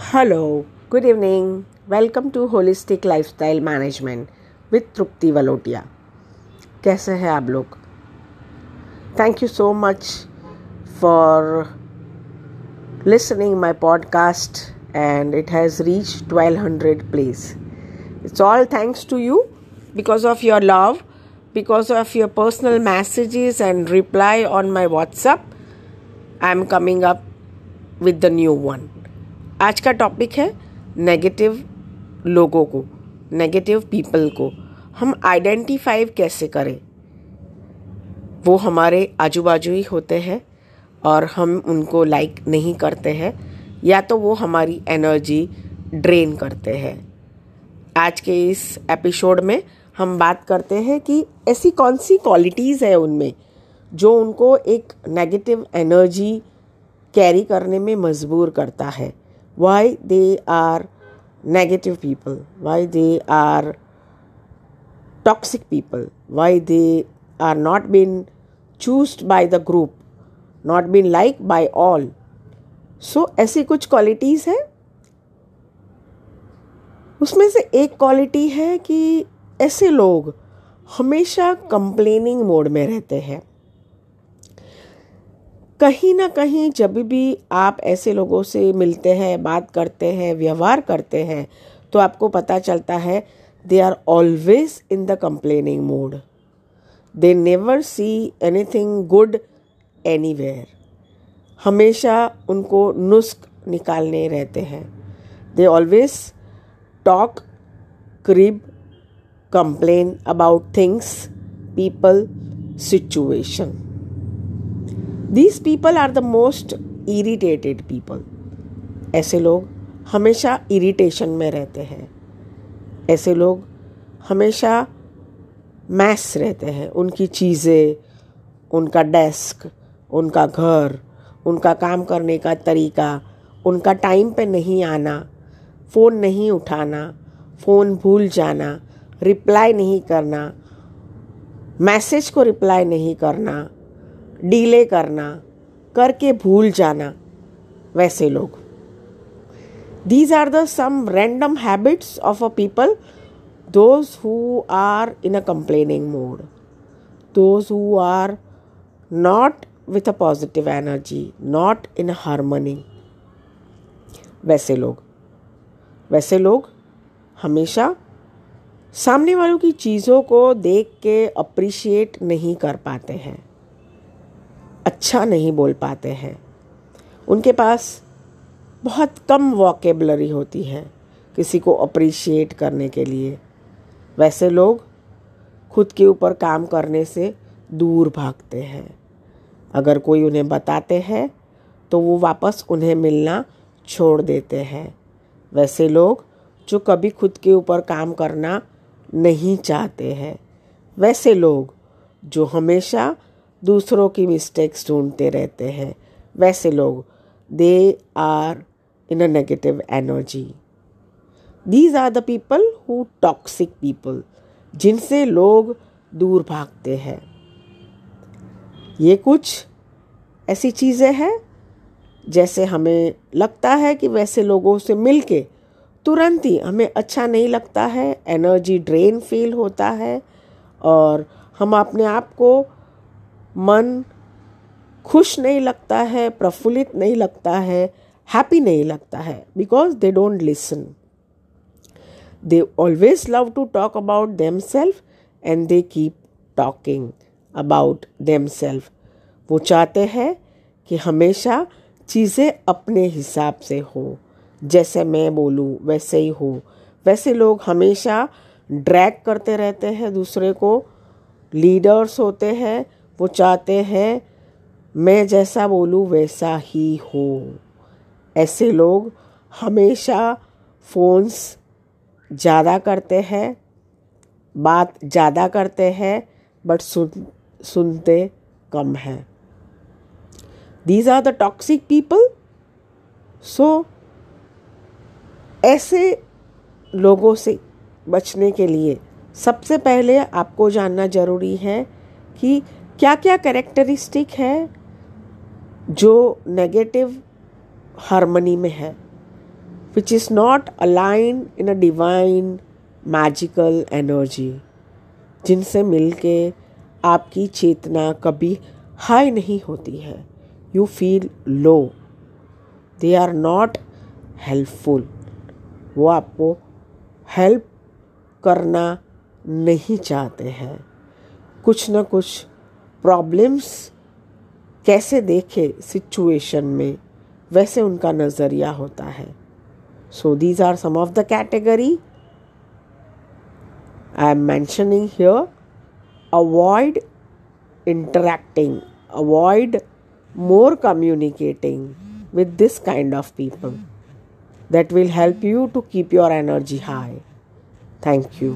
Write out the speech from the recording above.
Hello, good evening. Welcome to Holistic Lifestyle Management with Trupti Valotia. कैसे हैं आप लोग thank you so much for listening my podcast and it has reached 1200 plays it's all thanks to you because of your love because of your personal messages and reply on my whatsapp i'm coming up with the new one आज का topic है negative लोगों को negative people को। हम identify कैसे करें? वो हमारे आजू बाजू ही होते हैं और हम उनको लाइक नहीं करते हैं, या तो वो हमारी एनर्जी ड्रेन करते हैं। आज के इस एपिसोड में हम बात करते हैं कि ऐसी कौन सी क्वालिटीज़ है उनमें, जो उनको एक नेगेटिव एनर्जी कैरी करने में मजबूर करता है। Why they are negative people, why they are toxic people, why they are not been chosen by the group, not been liked by all. So so, ऐसी कुछ क्वालिटीज़ है उसमें से एक क्वालिटी है कि ऐसे लोग हमेशा कंप्लेनिंग मोड में रहते हैं कहीं ना कहीं जब भी आप ऐसे लोगों से मिलते हैं, बात करते हैं, व्यवहार करते हैं तो आपको पता चलता है they are always in the complaining mode they never see anything good anywhere हमेशा उनको नुस्ख निकालने रहते हैं। They always talk crib complain about things people situation these people are the most irritated people ऐसे लोग हमेशा इरिटेशन में रहते हैं। ऐसे लोग हमेशा मैस रहते हैं। उनकी चीज़ें, उनका डेस्क उनका घर, उनका काम करने का तरीका, उनका टाइम पे नहीं आना फ़ोन नहीं उठाना फ़ोन भूल जाना रिप्लाई नहीं करना मैसेज को रिप्लाई नहीं करना डीले करना, करके भूल जाना, वैसे लोग। These are the some random habits of a people those who are in a complaining mode those who are not with a positive energy not in harmony वैसे लोग। वैसे लोग हमेशा सामने वालों की चीज़ों को देख के अप्रिशिएट नहीं कर पाते हैं। अच्छा नहीं बोल पाते हैं। उनके पास बहुत कम वॉकेबलरी होती है किसी को अप्रिशिएट करने के लिए। वैसे लोग खुद के ऊपर काम करने से दूर भागते हैं। अगर कोई उन्हें बताते हैं तो वो वापस उन्हें मिलना छोड़ देते हैं। वैसे लोग जो कभी खुद के ऊपर काम करना नहीं चाहते हैं, वैसे लोग जो हमेशा दूसरों की मिस्टेक्स ढूंढते रहते हैं। वैसे लोग they are in a negative energy these are the people who toxic people जिनसे लोग दूर भागते हैं। ये कुछ ऐसी चीज़ें हैं, जैसे हमें लगता है कि वैसे लोगों से मिलके तुरंत ही हमें अच्छा नहीं लगता है एनर्जी ड्रेन फील होता है, और हम अपने आप को मन खुश नहीं लगता है, प्रफुल्लित नहीं लगता है हैप्पी नहीं लगता है because they don't listen they always love to talk about them self and they keep talking about them self वो चाहते हैं कि हमेशा चीज़ें अपने हिसाब से हो। जैसे मैं बोलूँ, वैसे ही हो। वैसे लोग हमेशा ड्रैग करते रहते हैं, दूसरे को लीडर्स होते हैं वो चाहते हैं, मैं जैसा बोलूँ वैसा ही हो। ऐसे लोग हमेशा फ़ोन्स ज़्यादा करते हैं, बात ज़्यादा करते हैं, बट सुन, सुनते कम हैं। These are the toxic people so ऐसे लोगों से बचने के लिए सबसे पहले आपको जानना ज़रूरी है कि क्या क्या करेक्टरिस्टिक है जो नेगेटिव हारमनी में है which is not align in a divine magical energy जिनसे मिलके आपकी चेतना कभी हाई नहीं होती है। You feel low they are not helpful वो आपको हेल्प करना नहीं चाहते हैं। कुछ ना कुछ प्रॉब्लम्स कैसे देखे सिचुएशन में, वैसे उनका नज़रिया होता है। So these are some of the category I am mentioning here avoid interacting avoid more communicating with this kind of people that will help you to keep your energy high thank you